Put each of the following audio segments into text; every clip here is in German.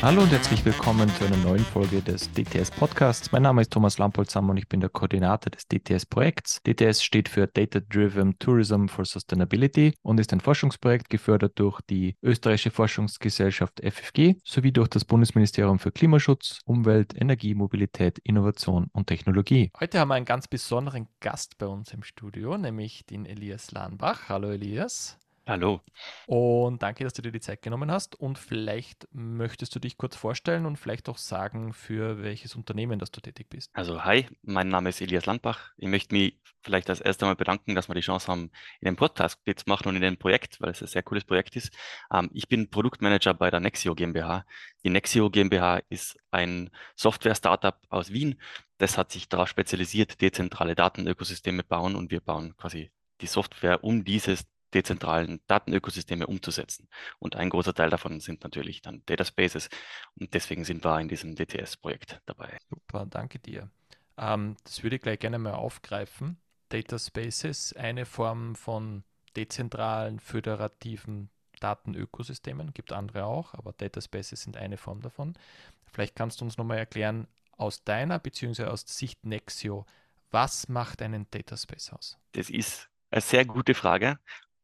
Hallo und herzlich willkommen zu einer neuen Folge des DTS Podcasts. Mein Name ist Thomas Lampolzam und ich bin der Koordinator des DTS-Projekts. DTS steht für Data Driven Tourism for Sustainability und ist ein Forschungsprojekt gefördert durch die österreichische Forschungsgesellschaft FFG sowie durch das Bundesministerium für Klimaschutz, Umwelt, Energie, Mobilität, Innovation und Technologie. Heute haben wir einen ganz besonderen Gast bei uns im Studio, nämlich den Elias Lahnbach. Hallo Elias. Hallo. Und danke, dass du dir die Zeit genommen hast. Und vielleicht möchtest du dich kurz vorstellen und vielleicht auch sagen, für welches Unternehmen, das du tätig bist. Also, hi, mein Name ist Elias Landbach. Ich möchte mich vielleicht als erstes einmal bedanken, dass wir die Chance haben, in dem Podcast jetzt machen und in dem Projekt, weil es ein sehr cooles Projekt ist. Ähm, ich bin Produktmanager bei der Nexio GmbH. Die Nexio GmbH ist ein Software-Startup aus Wien. Das hat sich darauf spezialisiert, dezentrale Datenökosysteme bauen und wir bauen quasi die Software, um dieses dezentralen Datenökosysteme umzusetzen. Und ein großer Teil davon sind natürlich dann Dataspaces. Und deswegen sind wir in diesem DTS-Projekt dabei. Super, danke dir. Ähm, das würde ich gleich gerne mal aufgreifen. Dataspaces, eine Form von dezentralen, föderativen Datenökosystemen, gibt andere auch, aber Dataspaces sind eine Form davon. Vielleicht kannst du uns nochmal erklären, aus deiner bzw. aus Sicht Nexio, was macht einen Dataspace aus? Das ist eine sehr gute Frage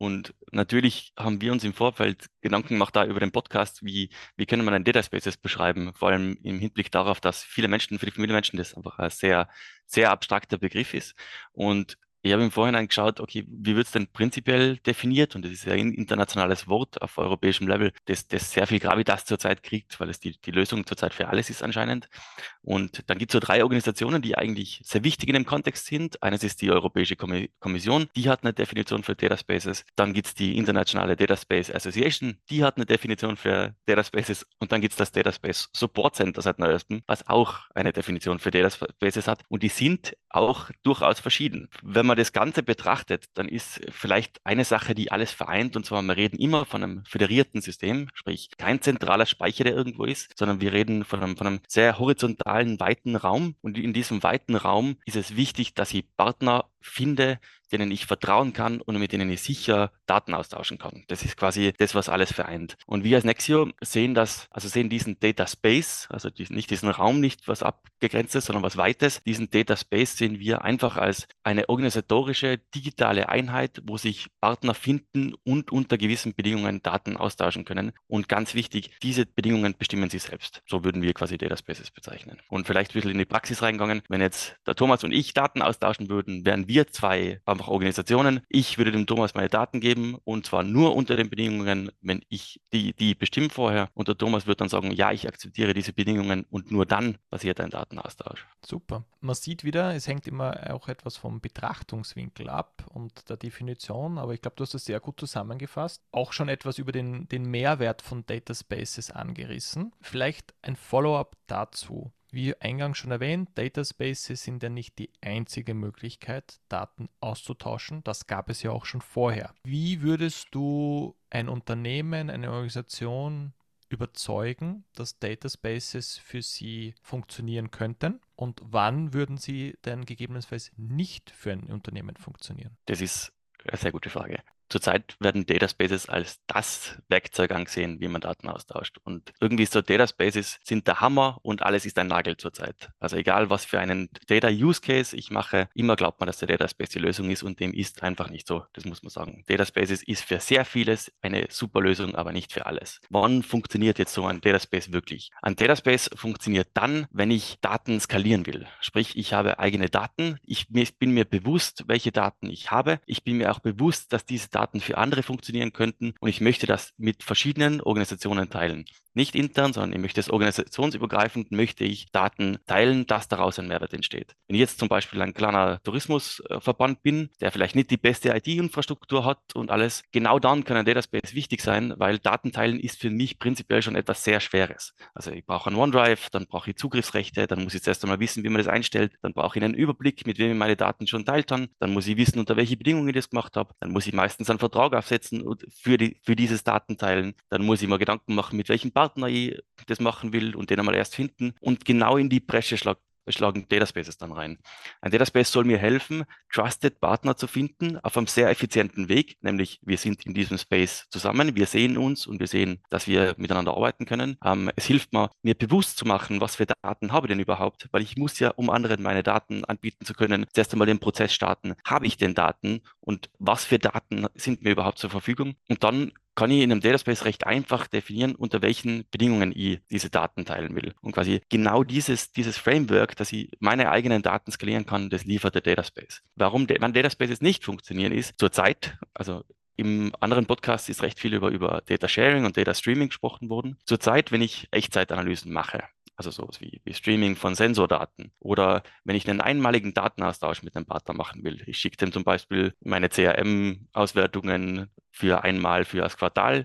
und natürlich haben wir uns im Vorfeld Gedanken gemacht da über den Podcast, wie, wie können wir einen Data Spaces beschreiben, vor allem im Hinblick darauf, dass viele Menschen, für viele Menschen das einfach ein sehr, sehr abstrakter Begriff ist. Und ich habe im Vorhinein geschaut, okay, wie wird es denn prinzipiell definiert? Und das ist ja ein internationales Wort auf europäischem Level, das, das sehr viel Gravitas zurzeit kriegt, weil es die, die Lösung zurzeit für alles ist anscheinend. Und dann gibt es so drei Organisationen, die eigentlich sehr wichtig in dem Kontext sind. Eines ist die Europäische Kommission, die hat eine Definition für Data Spaces. Dann gibt es die Internationale Data Space Association, die hat eine Definition für Data Spaces. Und dann gibt es das Data Space Support Center seit neuestem, was auch eine Definition für Data Spaces hat. Und die sind auch durchaus verschieden. Wenn man man das Ganze betrachtet, dann ist vielleicht eine Sache, die alles vereint, und zwar, wir reden immer von einem föderierten System, sprich kein zentraler Speicher, der irgendwo ist, sondern wir reden von einem, von einem sehr horizontalen, weiten Raum. Und in diesem weiten Raum ist es wichtig, dass ich Partner finde, denen ich vertrauen kann und mit denen ich sicher Daten austauschen kann. Das ist quasi das, was alles vereint. Und wir als Nexio sehen das, also sehen diesen Data Space, also nicht diesen Raum nicht, was abgegrenzt ist, sondern was Weites. Diesen Data Space sehen wir einfach als eine organisatorische digitale Einheit, wo sich Partner finden und unter gewissen Bedingungen Daten austauschen können. Und ganz wichtig, diese Bedingungen bestimmen sie selbst. So würden wir quasi Data Spaces bezeichnen. Und vielleicht ein bisschen in die Praxis reingegangen, wenn jetzt der Thomas und ich Daten austauschen würden, wären wir zwei einfach Organisationen. Ich würde dem Thomas meine Daten geben und zwar nur unter den Bedingungen, wenn ich die, die bestimme vorher. Und der Thomas wird dann sagen, ja, ich akzeptiere diese Bedingungen und nur dann passiert ein Datenaustausch. Super. Man sieht wieder, es hängt immer auch etwas vom Betrachtungswinkel ab und der Definition, aber ich glaube, du hast das sehr gut zusammengefasst. Auch schon etwas über den, den Mehrwert von Data Spaces angerissen. Vielleicht ein Follow-up dazu. Wie eingangs schon erwähnt, Dataspaces sind ja nicht die einzige Möglichkeit, Daten auszutauschen. Das gab es ja auch schon vorher. Wie würdest du ein Unternehmen, eine Organisation überzeugen, dass Dataspaces für sie funktionieren könnten? Und wann würden sie denn gegebenenfalls nicht für ein Unternehmen funktionieren? Das ist eine sehr gute Frage. Zurzeit werden Dataspaces als das Werkzeug angesehen, wie man Daten austauscht. Und irgendwie so Dataspaces sind der Hammer und alles ist ein Nagel zurzeit. Also egal, was für einen Data Use Case ich mache, immer glaubt man, dass der Dataspace die Lösung ist und dem ist einfach nicht so. Das muss man sagen. Dataspaces ist für sehr vieles eine super Lösung, aber nicht für alles. Wann funktioniert jetzt so ein Dataspace wirklich? Ein Dataspace funktioniert dann, wenn ich Daten skalieren will. Sprich, ich habe eigene Daten. Ich bin mir bewusst, welche Daten ich habe. Ich bin mir auch bewusst, dass diese Daten für andere funktionieren könnten. Und ich möchte das mit verschiedenen Organisationen teilen nicht intern, sondern ich möchte es organisationsübergreifend, möchte ich Daten teilen, dass daraus ein Mehrwert entsteht. Wenn ich jetzt zum Beispiel ein kleiner Tourismusverband bin, der vielleicht nicht die beste IT-Infrastruktur hat und alles, genau dann kann ein Dataspace wichtig sein, weil Datenteilen ist für mich prinzipiell schon etwas sehr Schweres. Also ich brauche einen OneDrive, dann brauche ich Zugriffsrechte, dann muss ich zuerst einmal wissen, wie man das einstellt, dann brauche ich einen Überblick, mit wem ich meine Daten schon teilt habe, dann muss ich wissen, unter welche Bedingungen ich das gemacht habe, dann muss ich meistens einen Vertrag aufsetzen für, die, für dieses Datenteilen, dann muss ich mir Gedanken machen, mit welchen Partner ich das machen will und den einmal erst finden und genau in die Bresche schlagt schlagen Data Spaces dann rein. Ein Data Space soll mir helfen, Trusted Partner zu finden auf einem sehr effizienten Weg, nämlich wir sind in diesem Space zusammen, wir sehen uns und wir sehen, dass wir miteinander arbeiten können. Ähm, es hilft mir, mir bewusst zu machen, was für Daten habe ich denn überhaupt, weil ich muss ja, um anderen meine Daten anbieten zu können, zuerst einmal den Prozess starten. Habe ich denn Daten und was für Daten sind mir überhaupt zur Verfügung? Und dann kann ich in einem Dataspace recht einfach definieren, unter welchen Bedingungen ich diese Daten teilen will. Und quasi genau dieses, dieses Framework, dass ich meine eigenen Daten skalieren kann, das liefert der Dataspace. Warum de Dataspaces nicht funktionieren ist, zurzeit, also im anderen Podcast ist recht viel über, über Data Sharing und Data Streaming gesprochen worden. Zurzeit, wenn ich Echtzeitanalysen mache, also sowas wie, wie Streaming von Sensordaten oder wenn ich einen einmaligen Datenaustausch mit einem Partner machen will. Ich schicke dem zum Beispiel meine CRM-Auswertungen für einmal für das Quartal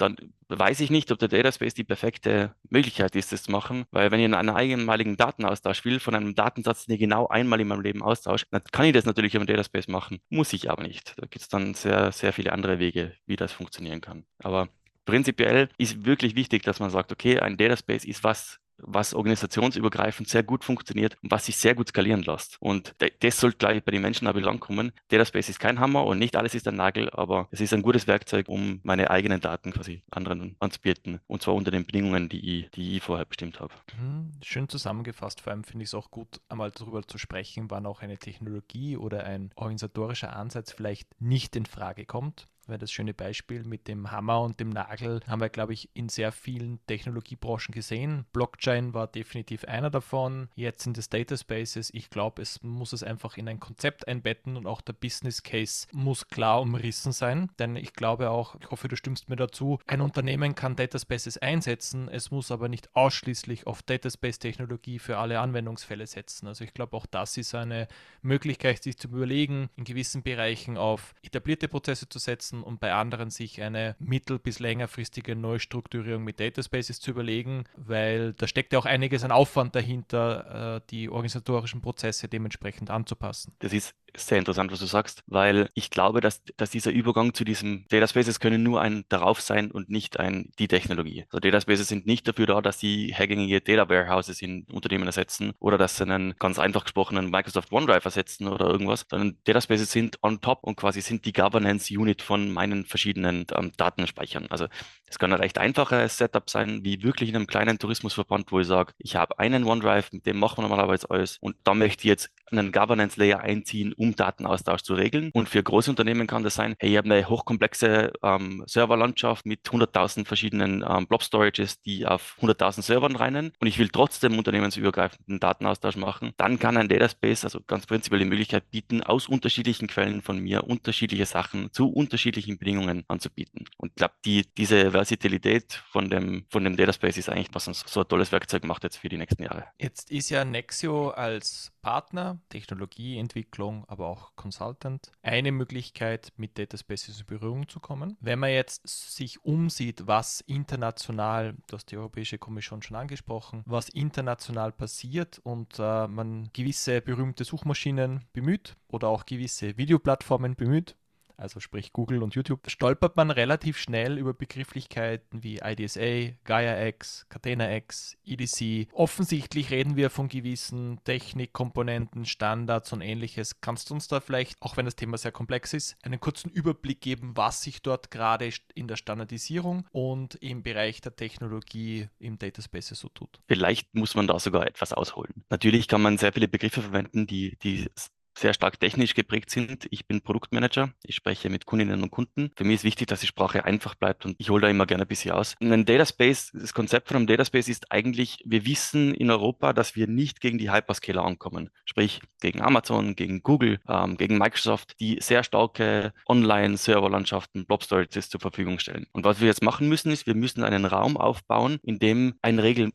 dann weiß ich nicht, ob der Dataspace die perfekte Möglichkeit ist, das zu machen, weil wenn ich einen einmaligen Datenaustausch will von einem Datensatz, den ich genau einmal in meinem Leben austausche, dann kann ich das natürlich im Dataspace machen, muss ich aber nicht. Da gibt es dann sehr, sehr viele andere Wege, wie das funktionieren kann. Aber prinzipiell ist wirklich wichtig, dass man sagt, okay, ein Dataspace ist was, was organisationsübergreifend sehr gut funktioniert und was sich sehr gut skalieren lässt. Und das sollte gleich bei den Menschen auch ankommen. Dataspace ist kein Hammer und nicht alles ist ein Nagel, aber es ist ein gutes Werkzeug, um meine eigenen Daten quasi anderen anzubieten. Und zwar unter den Bedingungen, die ich, die ich vorher bestimmt habe. Mhm, schön zusammengefasst. Vor allem finde ich es auch gut, einmal darüber zu sprechen, wann auch eine Technologie oder ein organisatorischer Ansatz vielleicht nicht in Frage kommt weil das schöne Beispiel mit dem Hammer und dem Nagel haben wir, glaube ich, in sehr vielen Technologiebranchen gesehen. Blockchain war definitiv einer davon. Jetzt sind es Data Spaces. Ich glaube, es muss es einfach in ein Konzept einbetten und auch der Business Case muss klar umrissen sein. Denn ich glaube auch, ich hoffe, du stimmst mir dazu, ein Unternehmen kann Data Spaces einsetzen. Es muss aber nicht ausschließlich auf Data Space Technologie für alle Anwendungsfälle setzen. Also ich glaube, auch das ist eine Möglichkeit, sich zu überlegen, in gewissen Bereichen auf etablierte Prozesse zu setzen und bei anderen sich eine mittel- bis längerfristige Neustrukturierung mit Dataspaces zu überlegen, weil da steckt ja auch einiges an Aufwand dahinter, äh, die organisatorischen Prozesse dementsprechend anzupassen. Das ist sehr interessant, was du sagst, weil ich glaube, dass, dass dieser Übergang zu diesem Dataspaces können nur ein darauf sein und nicht ein die Technologie. Also Dataspaces sind nicht dafür da, dass sie hergängige Data Warehouses in Unternehmen ersetzen oder dass sie einen ganz einfach gesprochenen Microsoft OneDrive ersetzen oder irgendwas, sondern Dataspaces sind on top und quasi sind die Governance Unit von meinen verschiedenen ähm, Datenspeichern. Also es kann ein recht einfaches Setup sein, wie wirklich in einem kleinen Tourismusverband, wo ich sage, ich habe einen OneDrive, mit dem machen wir normalerweise alles und da möchte ich jetzt einen Governance Layer einziehen, um Datenaustausch zu regeln. Und für große Unternehmen kann das sein, hey, ich habe eine hochkomplexe ähm, Serverlandschaft mit 100.000 verschiedenen ähm, Blob-Storages, die auf 100.000 Servern reinen und ich will trotzdem unternehmensübergreifenden Datenaustausch machen, dann kann ein Dataspace also ganz prinzipiell die Möglichkeit bieten, aus unterschiedlichen Quellen von mir unterschiedliche Sachen zu unterschiedlichen Bedingungen anzubieten. Und ich glaube, die, diese Versatilität von dem, von dem Dataspace ist eigentlich, was uns so ein tolles Werkzeug macht jetzt für die nächsten Jahre. Jetzt ist ja Nexio als Partner, Technologieentwicklung, aber auch Consultant, eine Möglichkeit, mit Data Spaces in Berührung zu kommen. Wenn man jetzt sich umsieht, was international, du hast die Europäische Kommission schon angesprochen, was international passiert und äh, man gewisse berühmte Suchmaschinen bemüht oder auch gewisse Videoplattformen bemüht, also sprich Google und YouTube, stolpert man relativ schnell über Begrifflichkeiten wie IDSA, GaiaX, CatenaX, EDC. Offensichtlich reden wir von gewissen Technikkomponenten, Standards und ähnliches. Kannst du uns da vielleicht, auch wenn das Thema sehr komplex ist, einen kurzen Überblick geben, was sich dort gerade in der Standardisierung und im Bereich der Technologie im Dataspace so tut? Vielleicht muss man da sogar etwas ausholen. Natürlich kann man sehr viele Begriffe verwenden, die, die sehr stark technisch geprägt sind. Ich bin Produktmanager, ich spreche mit Kundinnen und Kunden. Für mich ist wichtig, dass die Sprache einfach bleibt und ich hole da immer gerne ein bisschen aus. Ein Dataspace, das Konzept von einem Dataspace ist eigentlich, wir wissen in Europa, dass wir nicht gegen die Hyperscaler ankommen, sprich gegen Amazon, gegen Google, ähm, gegen Microsoft, die sehr starke Online-Serverlandschaften, Blob-Storages zur Verfügung stellen. Und was wir jetzt machen müssen, ist, wir müssen einen Raum aufbauen, in dem ein Reglement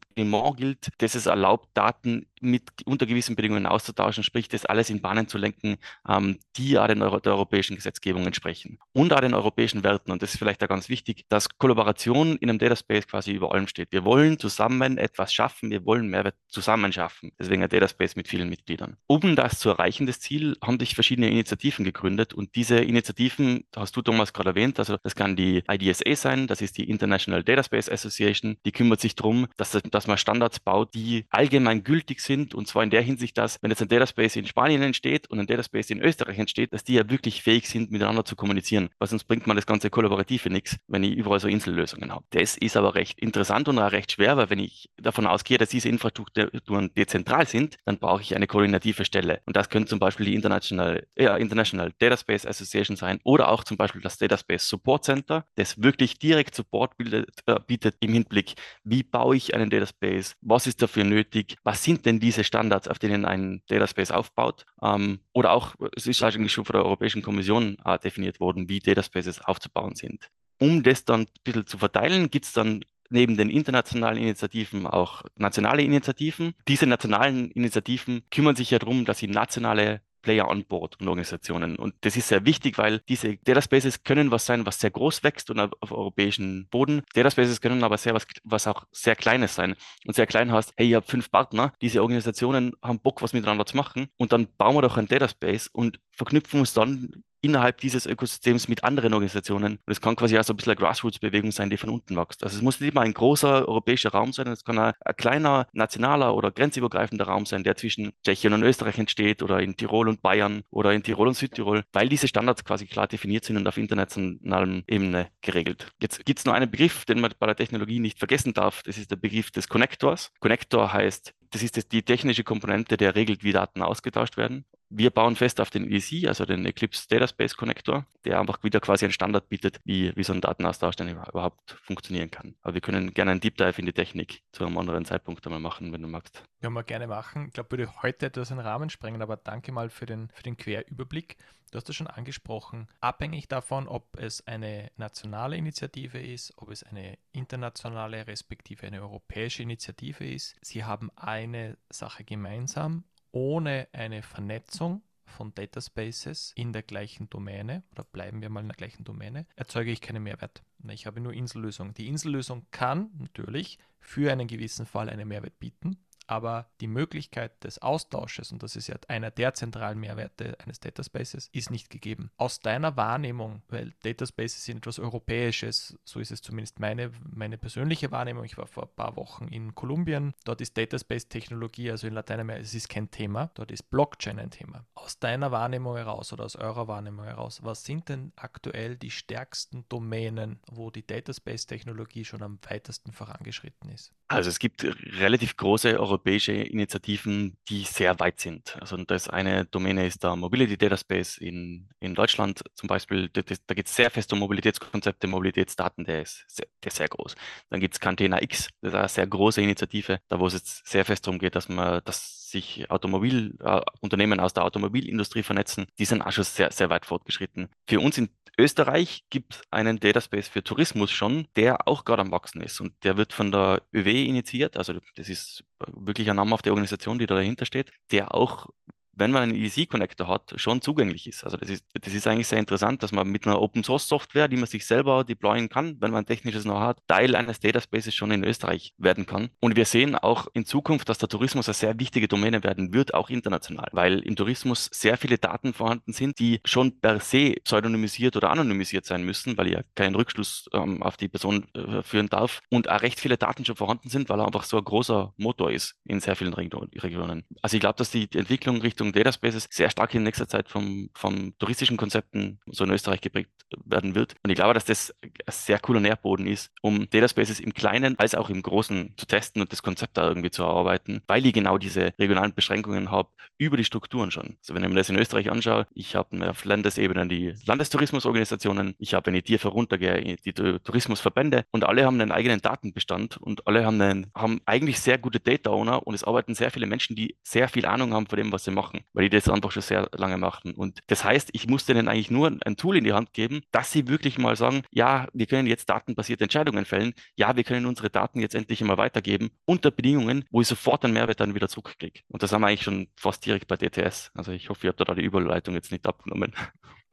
gilt, das es erlaubt, Daten mit unter gewissen Bedingungen auszutauschen, sprich das alles in Bahnen zu lenken, ähm, die auch den Euro der europäischen Gesetzgebung entsprechen und auch den europäischen Werten. Und das ist vielleicht auch ganz wichtig, dass Kollaboration in einem Data Space quasi über allem steht. Wir wollen zusammen etwas schaffen, wir wollen Mehrwert zusammen schaffen. Deswegen ein Data Space mit vielen Mitgliedern. Um das zu erreichen, das Ziel, haben sich verschiedene Initiativen gegründet und diese Initiativen, hast du Thomas gerade erwähnt, also das kann die IDSA sein, das ist die International Data Space Association, die kümmert sich darum, dass, dass man Standards baut, die allgemein gültig sind sind. Und zwar in der Hinsicht, dass, wenn jetzt ein Dataspace in Spanien entsteht und ein Dataspace in Österreich entsteht, dass die ja wirklich fähig sind, miteinander zu kommunizieren. Weil sonst bringt man das ganze Kollaborative nichts, wenn ich überall so Insellösungen habe. Das ist aber recht interessant und auch recht schwer, weil wenn ich davon ausgehe, dass diese Infrastrukturen dezentral sind, dann brauche ich eine koordinative Stelle. Und das könnte zum Beispiel die International, ja, International Dataspace Association sein oder auch zum Beispiel das Dataspace Support Center, das wirklich direkt Support bildet, äh, bietet im Hinblick, wie baue ich einen Dataspace, was ist dafür nötig, was sind denn diese Standards, auf denen ein Dataspace aufbaut. Ähm, oder auch, es ist eigentlich schon von der Europäischen Kommission äh, definiert worden, wie Dataspaces aufzubauen sind. Um das dann ein bisschen zu verteilen, gibt es dann neben den internationalen Initiativen auch nationale Initiativen. Diese nationalen Initiativen kümmern sich ja darum, dass sie nationale Player on Board und Organisationen. Und das ist sehr wichtig, weil diese Data Spaces können was sein, was sehr groß wächst und auf, auf europäischen Boden. Data Spaces können aber sehr was, was auch sehr Kleines sein. Und sehr klein heißt, hey, ihr habt fünf Partner, diese Organisationen haben Bock, was miteinander zu machen. Und dann bauen wir doch ein Data Space und verknüpfen uns dann innerhalb dieses Ökosystems mit anderen Organisationen. Und es kann quasi auch so ein bisschen eine Grassroots-Bewegung sein, die von unten wächst. Also es muss nicht immer ein großer europäischer Raum sein, es kann ein, ein kleiner nationaler oder grenzübergreifender Raum sein, der zwischen Tschechien und Österreich entsteht oder in Tirol und Bayern oder in Tirol und Südtirol, weil diese Standards quasi klar definiert sind und auf internationaler Ebene geregelt. Jetzt gibt es nur einen Begriff, den man bei der Technologie nicht vergessen darf. Das ist der Begriff des Connectors. Connector heißt, das ist die technische Komponente, der regelt, wie Daten ausgetauscht werden. Wir bauen fest auf den EC, also den Eclipse Data Space Connector, der einfach wieder quasi einen Standard bietet, wie, wie so ein Datenaustausch dann überhaupt funktionieren kann. Aber wir können gerne einen Deep Dive in die Technik zu einem anderen Zeitpunkt einmal machen, wenn du magst. Ja, mal gerne machen. Ich glaube, würde heute etwas einen Rahmen sprengen, aber danke mal für den, für den Querüberblick. Du hast es schon angesprochen, abhängig davon, ob es eine nationale Initiative ist, ob es eine internationale respektive eine europäische Initiative ist. Sie haben eine Sache gemeinsam ohne eine Vernetzung von Dataspaces in der gleichen Domäne oder bleiben wir mal in der gleichen Domäne, erzeuge ich keinen Mehrwert. Ich habe nur Insellösung. Die Insellösung kann natürlich für einen gewissen Fall einen Mehrwert bieten, aber die Möglichkeit des Austausches, und das ist ja einer der zentralen Mehrwerte eines Dataspaces, ist nicht gegeben. Aus deiner Wahrnehmung, weil Dataspaces sind etwas Europäisches, so ist es zumindest meine, meine persönliche Wahrnehmung. Ich war vor ein paar Wochen in Kolumbien, dort ist Dataspace-Technologie, also in Lateinamerika, es ist kein Thema, dort ist Blockchain ein Thema. Aus deiner Wahrnehmung heraus oder aus eurer Wahrnehmung heraus, was sind denn aktuell die stärksten Domänen, wo die Dataspace-Technologie schon am weitesten vorangeschritten ist? Also es gibt relativ große europäische Initiativen, die sehr weit sind. Also das eine Domäne ist der Mobility Data Space in, in Deutschland zum Beispiel. Das, da geht es sehr fest um Mobilitätskonzepte, Mobilitätsdaten, der ist sehr, der ist sehr groß. Dann gibt es Cantena X, das ist eine sehr große Initiative, da wo es jetzt sehr fest darum geht, dass man, dass sich Automobilunternehmen äh, aus der Automobilindustrie vernetzen, die sind auch schon sehr, sehr weit fortgeschritten. Für uns in Österreich gibt es einen Dataspace für Tourismus schon, der auch gerade am Wachsen ist. Und der wird von der ÖW initiiert. Also das ist wirklich eine namhafte Organisation, die da dahinter steht, der auch wenn man einen EDC-Connector hat, schon zugänglich ist. Also das ist, das ist eigentlich sehr interessant, dass man mit einer Open-Source-Software, die man sich selber deployen kann, wenn man ein technisches Know-how hat, Teil eines Dataspaces schon in Österreich werden kann. Und wir sehen auch in Zukunft, dass der Tourismus eine sehr wichtige Domäne werden wird, auch international, weil im Tourismus sehr viele Daten vorhanden sind, die schon per se pseudonymisiert oder anonymisiert sein müssen, weil ja keinen Rückschluss ähm, auf die Person äh, führen darf und auch recht viele Daten schon vorhanden sind, weil er einfach so ein großer Motor ist in sehr vielen Regionen. Also ich glaube, dass die Entwicklung Richtung Richtung Data Spaces sehr stark in nächster Zeit vom, vom touristischen Konzepten so in Österreich geprägt werden wird. Und ich glaube, dass das ein sehr cooler Nährboden ist, um Data Spaces im Kleinen als auch im Großen zu testen und das Konzept da irgendwie zu erarbeiten, weil ich genau diese regionalen Beschränkungen habe über die Strukturen schon. Also wenn ich mir das in Österreich anschaue, ich habe auf Landesebene die Landestourismusorganisationen, ich habe, wenn ich tiefer runtergehe, die Tourismusverbände und alle haben einen eigenen Datenbestand und alle haben, einen, haben eigentlich sehr gute Data Owner und es arbeiten sehr viele Menschen, die sehr viel Ahnung haben von dem, was sie machen machen, weil die das einfach schon sehr lange machen. Und das heißt, ich muss denen eigentlich nur ein Tool in die Hand geben, dass sie wirklich mal sagen, ja, wir können jetzt datenbasierte Entscheidungen fällen, ja, wir können unsere Daten jetzt endlich immer weitergeben, unter Bedingungen, wo ich sofort einen Mehrwert dann wieder zurückkriege. Und das haben wir eigentlich schon fast direkt bei DTS. Also ich hoffe, ihr habt da die Überleitung jetzt nicht abgenommen.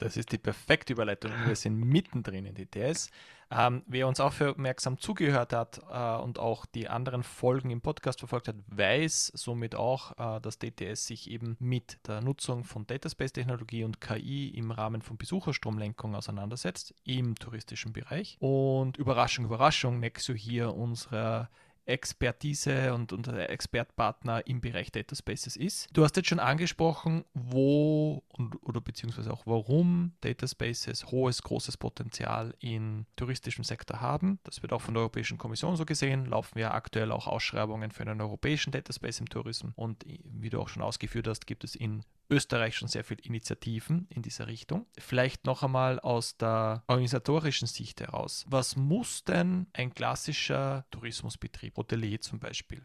Das ist die perfekte Überleitung. Wir sind mittendrin in DTS. Ähm, wer uns aufmerksam zugehört hat äh, und auch die anderen Folgen im Podcast verfolgt hat, weiß somit auch, äh, dass DTS sich eben mit der Nutzung von Dataspace-Technologie und KI im Rahmen von Besucherstromlenkung auseinandersetzt im touristischen Bereich. Und Überraschung, Überraschung, Nexo hier unserer Expertise und, und Expertpartner im Bereich Data Spaces ist. Du hast jetzt schon angesprochen, wo und, oder beziehungsweise auch warum Data Spaces hohes, großes Potenzial im touristischen Sektor haben. Das wird auch von der Europäischen Kommission so gesehen. Laufen ja aktuell auch Ausschreibungen für einen europäischen Data Space im Tourismus. Und wie du auch schon ausgeführt hast, gibt es in Österreich schon sehr viele Initiativen in dieser Richtung. Vielleicht noch einmal aus der organisatorischen Sicht heraus. Was muss denn ein klassischer Tourismusbetrieb, Hotelier zum Beispiel,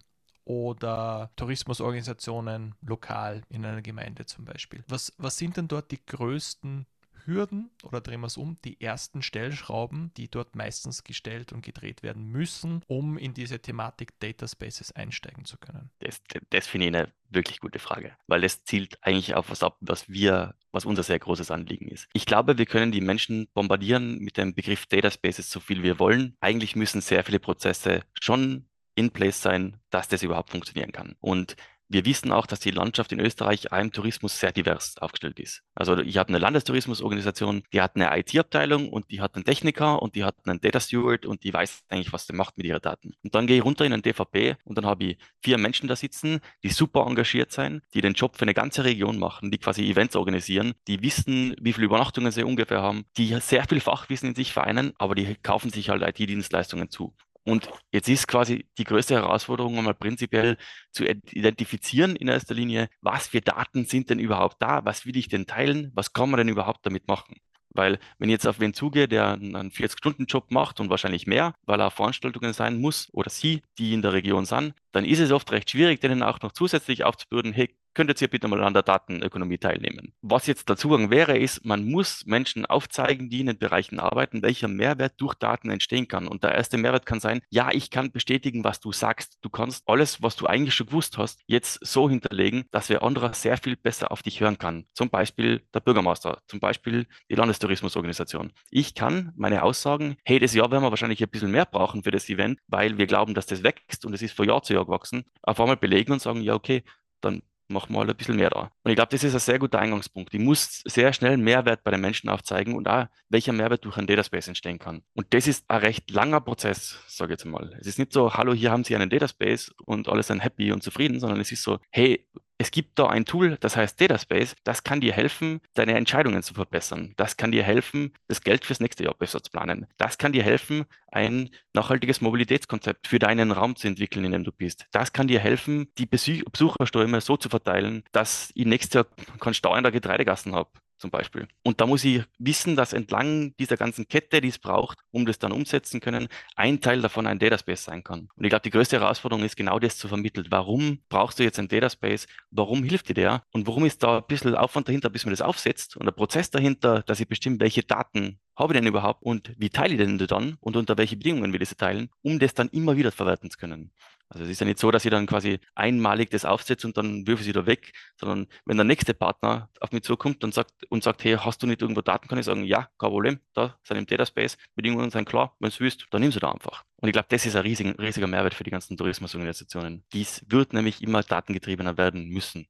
oder Tourismusorganisationen lokal in einer Gemeinde zum Beispiel. Was, was sind denn dort die größten Hürden oder drehen wir es um, die ersten Stellschrauben, die dort meistens gestellt und gedreht werden müssen, um in diese Thematik Data Spaces einsteigen zu können? Das, das finde ich eine wirklich gute Frage, weil es zielt eigentlich auf was ab, was wir, was unser sehr großes Anliegen ist. Ich glaube, wir können die Menschen bombardieren mit dem Begriff Data Spaces so viel wir wollen. Eigentlich müssen sehr viele Prozesse schon in place sein, dass das überhaupt funktionieren kann. Und wir wissen auch, dass die Landschaft in Österreich im Tourismus sehr divers aufgestellt ist. Also ich habe eine Landestourismusorganisation, die hat eine IT-Abteilung und die hat einen Techniker und die hat einen Data Steward und die weiß eigentlich, was der macht mit ihren Daten. Und dann gehe ich runter in einen DVP und dann habe ich vier Menschen da sitzen, die super engagiert sein, die den Job für eine ganze Region machen, die quasi Events organisieren, die wissen, wie viele Übernachtungen sie ungefähr haben, die sehr viel Fachwissen in sich vereinen, aber die kaufen sich halt IT-Dienstleistungen zu. Und jetzt ist quasi die größte Herausforderung einmal prinzipiell zu identifizieren in erster Linie, was für Daten sind denn überhaupt da, was will ich denn teilen, was kann man denn überhaupt damit machen. Weil wenn ich jetzt auf wen zugehe, der einen 40-Stunden-Job macht und wahrscheinlich mehr, weil er auf Veranstaltungen sein muss oder sie, die in der Region sind, dann ist es oft recht schwierig, denen auch noch zusätzlich aufzubürden, hey, könntet ihr bitte mal an der Datenökonomie teilnehmen. Was jetzt der Zugang wäre, ist, man muss Menschen aufzeigen, die in den Bereichen arbeiten, welcher Mehrwert durch Daten entstehen kann. Und der erste Mehrwert kann sein, ja, ich kann bestätigen, was du sagst. Du kannst alles, was du eigentlich schon gewusst hast, jetzt so hinterlegen, dass wer anderer sehr viel besser auf dich hören kann. Zum Beispiel der Bürgermeister, zum Beispiel die Landestourismusorganisation. Ich kann meine Aussagen, hey, das Jahr werden wir wahrscheinlich ein bisschen mehr brauchen für das Event, weil wir glauben, dass das wächst und es ist von Jahr zu Jahr gewachsen, auf einmal belegen und sagen, ja, okay, dann mach mal ein bisschen mehr da. Und ich glaube, das ist ein sehr guter Eingangspunkt. Ich muss sehr schnell Mehrwert bei den Menschen aufzeigen und auch, welcher Mehrwert durch ein Dataspace entstehen kann. Und das ist ein recht langer Prozess, sage ich jetzt mal. Es ist nicht so, hallo, hier haben Sie einen Dataspace und alle sind happy und zufrieden, sondern es ist so, hey, es gibt da ein Tool, das heißt Dataspace, das kann dir helfen, deine Entscheidungen zu verbessern. Das kann dir helfen, das Geld fürs nächste Jahr besser zu planen. Das kann dir helfen, ein nachhaltiges Mobilitätskonzept für deinen Raum zu entwickeln, in dem du bist. Das kann dir helfen, die Besucherströme so zu verteilen, dass ich nächstes Jahr keinen Stau in der Getreidegassen habe zum Beispiel. Und da muss ich wissen, dass entlang dieser ganzen Kette, die es braucht, um das dann umsetzen können, ein Teil davon ein Dataspace sein kann. Und ich glaube, die größte Herausforderung ist genau das zu vermitteln. Warum brauchst du jetzt ein Dataspace? Warum hilft dir der? Und warum ist da ein bisschen Aufwand dahinter, bis man das aufsetzt? Und der Prozess dahinter, dass ich bestimme, welche Daten habe ich denn überhaupt und wie teile ich denn dann und unter welche Bedingungen will ich sie teilen, um das dann immer wieder verwerten zu können. Also es ist ja nicht so, dass ich dann quasi einmalig das aufsetze und dann würfe ich sie da weg, sondern wenn der nächste Partner auf mich zukommt und sagt, und sagt, hey, hast du nicht irgendwo Daten, kann ich sagen, ja, kein Problem, da sind im Dataspace, Bedingungen sind klar, wenn du willst, dann nimm sie da einfach. Und ich glaube, das ist ein riesiger, riesiger Mehrwert für die ganzen Tourismusorganisationen. Dies wird nämlich immer datengetriebener werden müssen.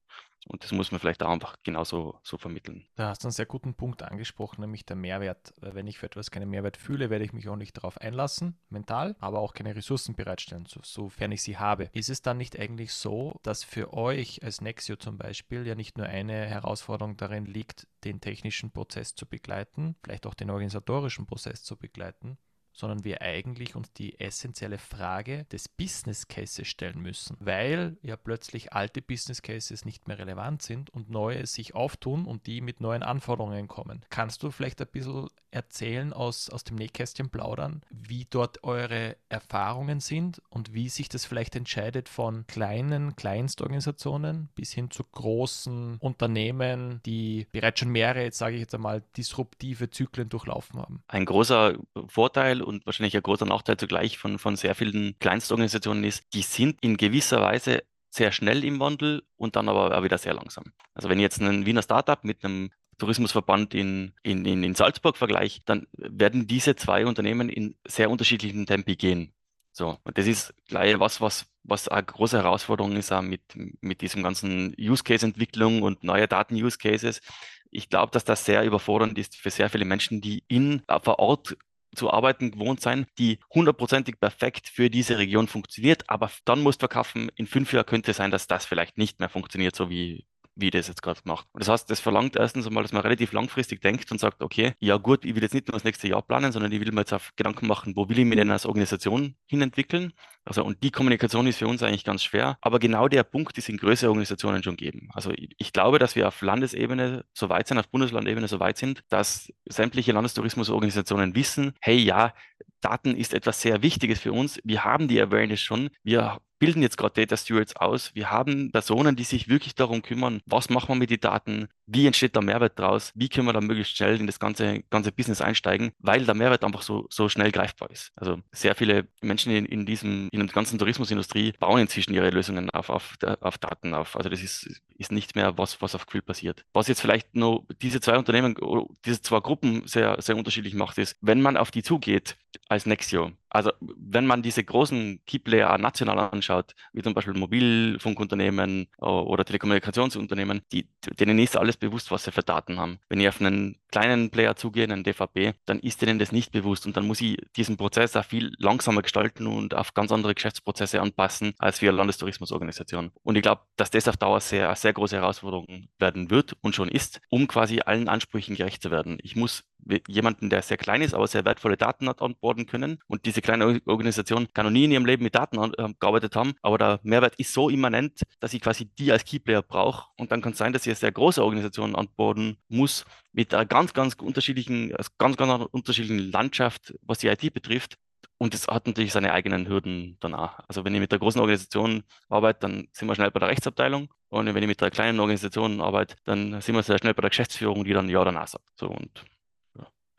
Und das muss man vielleicht auch einfach genauso so vermitteln. Da hast du einen sehr guten Punkt angesprochen, nämlich der Mehrwert. Wenn ich für etwas keinen Mehrwert fühle, werde ich mich auch nicht darauf einlassen, mental, aber auch keine Ressourcen bereitstellen, so, sofern ich sie habe. Ist es dann nicht eigentlich so, dass für euch als Nexio zum Beispiel ja nicht nur eine Herausforderung darin liegt, den technischen Prozess zu begleiten, vielleicht auch den organisatorischen Prozess zu begleiten, sondern wir eigentlich uns die essentielle Frage des Business Cases stellen müssen, weil ja plötzlich alte Business Cases nicht mehr relevant sind und neue sich auftun und die mit neuen Anforderungen kommen. Kannst du vielleicht ein bisschen erzählen aus, aus dem Nähkästchen plaudern, wie dort eure Erfahrungen sind und wie sich das vielleicht entscheidet von kleinen Kleinstorganisationen bis hin zu großen Unternehmen, die bereits schon mehrere, jetzt sage ich jetzt einmal, disruptive Zyklen durchlaufen haben? Ein großer Vorteil und wahrscheinlich ein großer Nachteil zugleich von, von sehr vielen Kleinstorganisationen ist, die sind in gewisser Weise sehr schnell im Wandel und dann aber auch wieder sehr langsam. Also wenn ich jetzt ein Wiener Startup mit einem Tourismusverband in, in, in, in Salzburg vergleiche, dann werden diese zwei Unternehmen in sehr unterschiedlichen Tempi gehen. So, und das ist gleich was, was, was eine große Herausforderung ist, auch mit, mit diesem ganzen Use-Case-Entwicklung und neue Daten-Use-Cases. Ich glaube, dass das sehr überfordernd ist für sehr viele Menschen, die in, vor Ort zu arbeiten gewohnt sein, die hundertprozentig perfekt für diese Region funktioniert, aber dann musst du verkaufen, in fünf Jahren könnte es sein, dass das vielleicht nicht mehr funktioniert, so wie wie das jetzt gerade macht. Und das heißt, das verlangt erstens einmal, dass man relativ langfristig denkt und sagt, okay, ja gut, ich will jetzt nicht nur das nächste Jahr planen, sondern ich will mir jetzt auf Gedanken machen, wo will ich mich denn als Organisation hinentwickeln? Also, und die Kommunikation ist für uns eigentlich ganz schwer. Aber genau der Punkt ist in größeren Organisationen schon geben. Also, ich, ich glaube, dass wir auf Landesebene so weit sind, auf Bundeslandebene so weit sind, dass sämtliche Landestourismusorganisationen wissen, hey, ja, Daten ist etwas sehr Wichtiges für uns. Wir haben die Awareness schon. Wir bilden jetzt gerade Data Stewards aus. Wir haben Personen, die sich wirklich darum kümmern, was machen wir mit den Daten, wie entsteht der Mehrwert daraus, wie können wir da möglichst schnell in das ganze, ganze Business einsteigen, weil der Mehrwert einfach so, so schnell greifbar ist. Also sehr viele Menschen in, in diesem, in der ganzen Tourismusindustrie bauen inzwischen ihre Lösungen auf, auf, auf Daten auf. Also das ist, ist nicht mehr was, was auf Gefühl passiert. Was jetzt vielleicht nur diese zwei Unternehmen, diese zwei Gruppen sehr, sehr unterschiedlich macht, ist, wenn man auf die zugeht als Nexio, also wenn man diese großen Keyplayer national anschaut, wie zum Beispiel Mobilfunkunternehmen oder Telekommunikationsunternehmen, die, denen ist alles bewusst, was sie für Daten haben. Wenn ich auf einen kleinen Player zugehe, einen DVB, dann ist denen das nicht bewusst und dann muss ich diesen Prozess auch viel langsamer gestalten und auf ganz andere Geschäftsprozesse anpassen als wir Landestourismusorganisation. Und ich glaube, dass das auf Dauer sehr, sehr große Herausforderung werden wird und schon ist, um quasi allen Ansprüchen gerecht zu werden. Ich muss jemanden, der sehr klein ist, aber sehr wertvolle Daten hat, onboarden können. Und diese kleine Organisation kann noch nie in ihrem Leben mit Daten an, äh, gearbeitet haben, aber der Mehrwert ist so immanent, dass ich quasi die als Keyplayer brauche. Und dann kann es sein, dass ich eine sehr große Organisation onboarden muss, mit einer ganz, ganz unterschiedlichen, ganz, ganz unterschiedlichen Landschaft, was die IT betrifft. Und es hat natürlich seine eigenen Hürden danach. Also wenn ich mit der großen Organisation arbeite, dann sind wir schnell bei der Rechtsabteilung. Und wenn ich mit der kleinen Organisation arbeite, dann sind wir sehr schnell bei der Geschäftsführung, die dann Ja oder Nein sagt. So und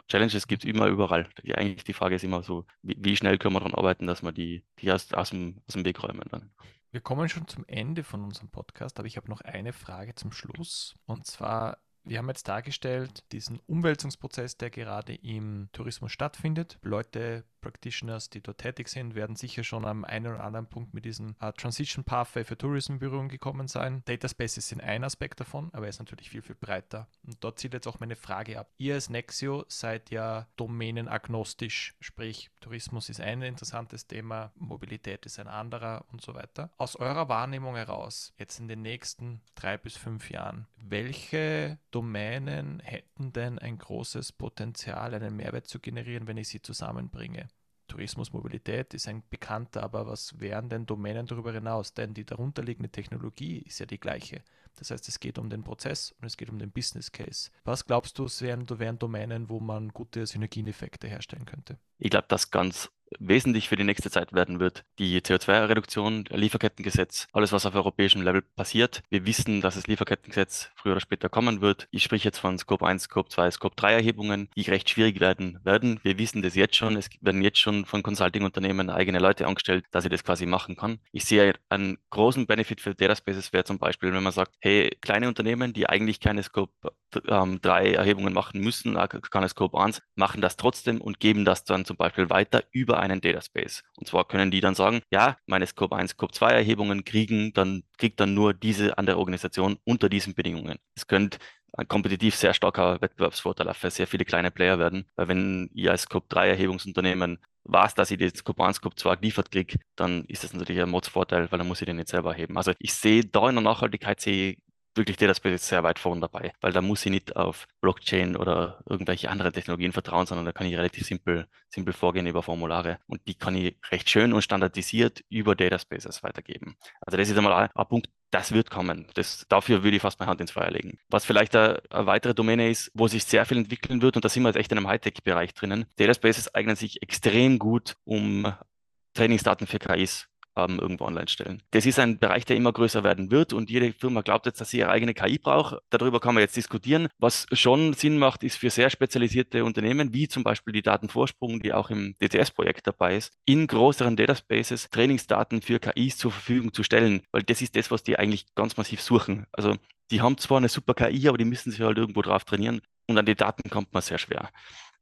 Challenges gibt es immer überall. Die, eigentlich die Frage ist immer so, wie, wie, schnell können wir daran arbeiten, dass wir die, die aus, aus, dem, aus dem Weg räumen dann. Wir kommen schon zum Ende von unserem Podcast, aber ich habe noch eine Frage zum Schluss. Und zwar, wir haben jetzt dargestellt, diesen Umwälzungsprozess, der gerade im Tourismus stattfindet. Leute Practitioners, die dort tätig sind, werden sicher schon am einen oder anderen Punkt mit diesem uh, Transition Pathway für Tourism in Berührung gekommen sein. Data Spaces sind ein Aspekt davon, aber er ist natürlich viel, viel breiter. Und dort zieht jetzt auch meine Frage ab. Ihr als Nexio seid ja domänenagnostisch, sprich Tourismus ist ein interessantes Thema, Mobilität ist ein anderer und so weiter. Aus eurer Wahrnehmung heraus, jetzt in den nächsten drei bis fünf Jahren, welche Domänen hätten denn ein großes Potenzial, einen Mehrwert zu generieren, wenn ich sie zusammenbringe? Tourismus, Mobilität ist ein bekannter, aber was wären denn Domänen darüber hinaus? Denn die darunterliegende Technologie ist ja die gleiche. Das heißt, es geht um den Prozess und es geht um den Business Case. Was glaubst du, wären, wären Domänen, wo man gute Synergieneffekte herstellen könnte? Ich glaube, dass ganz wesentlich für die nächste Zeit werden wird. Die CO2-Reduktion, Lieferkettengesetz, alles, was auf europäischem Level passiert. Wir wissen, dass das Lieferkettengesetz früher oder später kommen wird. Ich spreche jetzt von Scope 1, Scope 2, Scope 3 Erhebungen, die recht schwierig werden werden. Wir wissen das jetzt schon. Es werden jetzt schon von Consulting-Unternehmen eigene Leute angestellt, dass ich das quasi machen kann. Ich sehe einen großen Benefit für Data Spaces wäre zum Beispiel, wenn man sagt, hey, kleine Unternehmen, die eigentlich keine Scope ähm, 3 Erhebungen machen müssen, keine Scope 1, machen das trotzdem und geben das dann zum Beispiel weiter über einen Data Space. Und zwar können die dann sagen, ja, meine Scope 1, Scope 2 Erhebungen kriegen dann, kriegt dann nur diese andere Organisation unter diesen Bedingungen. Es könnte ein kompetitiv sehr starker Wettbewerbsvorteil für sehr viele kleine Player werden, weil wenn ihr als Scope 3 Erhebungsunternehmen weiß, dass ich den Scope 1, Scope 2 geliefert kriege, dann ist das natürlich ein Modsvorteil, weil dann muss ich den nicht selber erheben. Also ich sehe da in der Nachhaltigkeit sehe wirklich Data Space sehr weit vorn dabei, weil da muss ich nicht auf Blockchain oder irgendwelche anderen Technologien vertrauen, sondern da kann ich relativ simpel, simpel vorgehen über Formulare und die kann ich recht schön und standardisiert über Data Spaces weitergeben. Also das ist einmal ein Punkt, das wird kommen. Das, dafür würde ich fast meine Hand ins Feuer legen. Was vielleicht eine, eine, weitere Domäne ist, wo sich sehr viel entwickeln wird, und da sind wir jetzt echt in einem Hightech-Bereich drinnen. Data Spaces eignen sich extrem gut, um Trainingsdaten für KIs ähm, irgendwo online stellen. Das ist ein Bereich, der immer größer werden wird und jede Firma glaubt jetzt, dass sie ihre eigene KI braucht. Darüber kann man jetzt diskutieren. Was schon Sinn macht, ist für sehr spezialisierte Unternehmen, wie zum Beispiel die Datenvorsprung, die auch im DTS-Projekt dabei ist, in größeren Dataspaces Trainingsdaten für KIs zur Verfügung zu stellen, weil das ist das, was die eigentlich ganz massiv suchen. Also die haben zwar eine super KI, aber die müssen sich halt irgendwo drauf trainieren und an die Daten kommt man sehr schwer.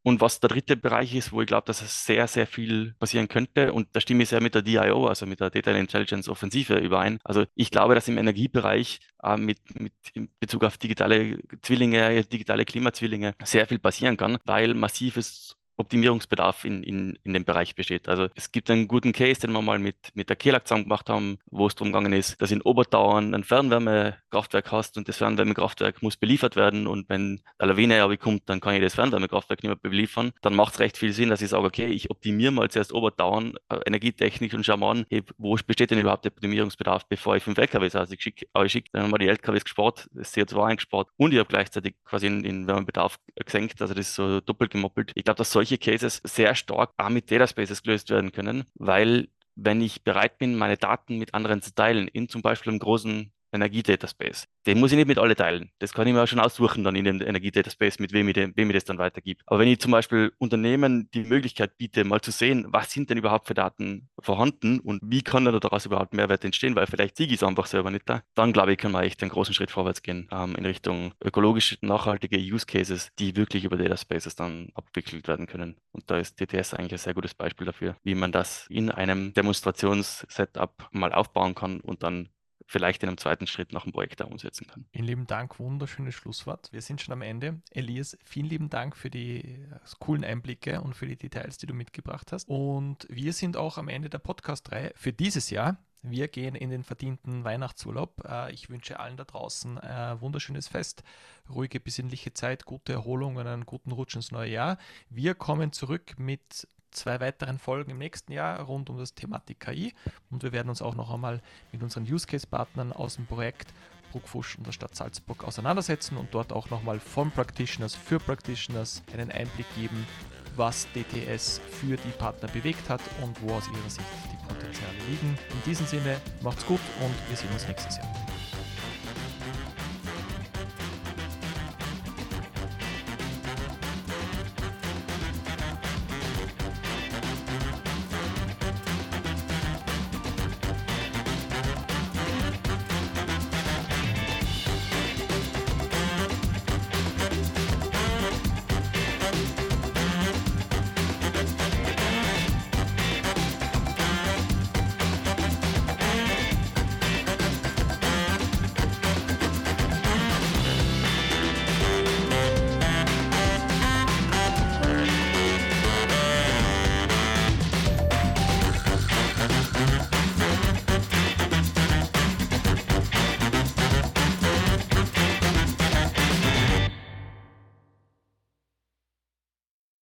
Und was der dritte Bereich ist, wo ich glaube, dass es sehr, sehr viel passieren könnte, und da stimme ich sehr mit der DIO, also mit der Data Intelligence Offensive überein. Also ich glaube, dass im Energiebereich äh, mit, mit in Bezug auf digitale Zwillinge, digitale Klimazwillinge sehr viel passieren kann, weil massives Optimierungsbedarf in, in, in dem Bereich besteht. Also es gibt einen guten Case, den wir mal mit, mit der KELAG zusammen gemacht haben, wo es darum gegangen ist, dass in Obertauern ein Fernwärmekraftwerk hast und das Fernwärmekraftwerk muss beliefert werden und wenn der Lawine kommt, dann kann ich das Fernwärmekraftwerk nicht mehr beliefern. Dann macht es recht viel Sinn, dass ich sage, okay, ich optimiere mal zuerst Obertauern, äh, Energietechnik und schau mal an, wo besteht denn überhaupt der Optimierungsbedarf, bevor ich fünf LKWs also ich schicke, aber ich schicke, dann haben wir die LKWs gespart, das CO2 eingespart und ich habe gleichzeitig quasi den Wärmebedarf gesenkt, also das ist so doppelt gemoppelt. Ich glaube, dass solche Cases sehr stark auch mit Data Spaces gelöst werden können, weil wenn ich bereit bin, meine Daten mit anderen zu teilen, in zum Beispiel einem großen Energie-Dataspace. Den muss ich nicht mit alle teilen. Das kann ich mir auch schon aussuchen dann in dem Energie-Dataspace, mit wem ich, den, wem ich das dann weitergebe. Aber wenn ich zum Beispiel Unternehmen die Möglichkeit biete, mal zu sehen, was sind denn überhaupt für Daten vorhanden und wie kann da daraus überhaupt Mehrwert entstehen, weil vielleicht siege ich es einfach selber nicht da, dann glaube ich, kann man echt einen großen Schritt vorwärts gehen ähm, in Richtung ökologisch nachhaltige Use Cases, die wirklich über Dataspaces dann abwickelt werden können. Und da ist DTS eigentlich ein sehr gutes Beispiel dafür, wie man das in einem Demonstrationssetup mal aufbauen kann und dann vielleicht in einem zweiten Schritt noch ein Projekt da umsetzen kann. Vielen lieben Dank, wunderschönes Schlusswort. Wir sind schon am Ende. Elias, vielen lieben Dank für die äh, coolen Einblicke und für die Details, die du mitgebracht hast. Und wir sind auch am Ende der Podcast-Reihe für dieses Jahr. Wir gehen in den verdienten Weihnachtsurlaub. Äh, ich wünsche allen da draußen ein wunderschönes Fest, ruhige, besinnliche Zeit, gute Erholung und einen guten Rutsch ins neue Jahr. Wir kommen zurück mit zwei weiteren Folgen im nächsten Jahr rund um das Thematik KI und wir werden uns auch noch einmal mit unseren Use Case Partnern aus dem Projekt Bruckfusch und der Stadt Salzburg auseinandersetzen und dort auch nochmal von Practitioners für Practitioners einen Einblick geben, was DTS für die Partner bewegt hat und wo aus ihrer Sicht die Potenziale liegen. In diesem Sinne macht's gut und wir sehen uns nächstes Jahr.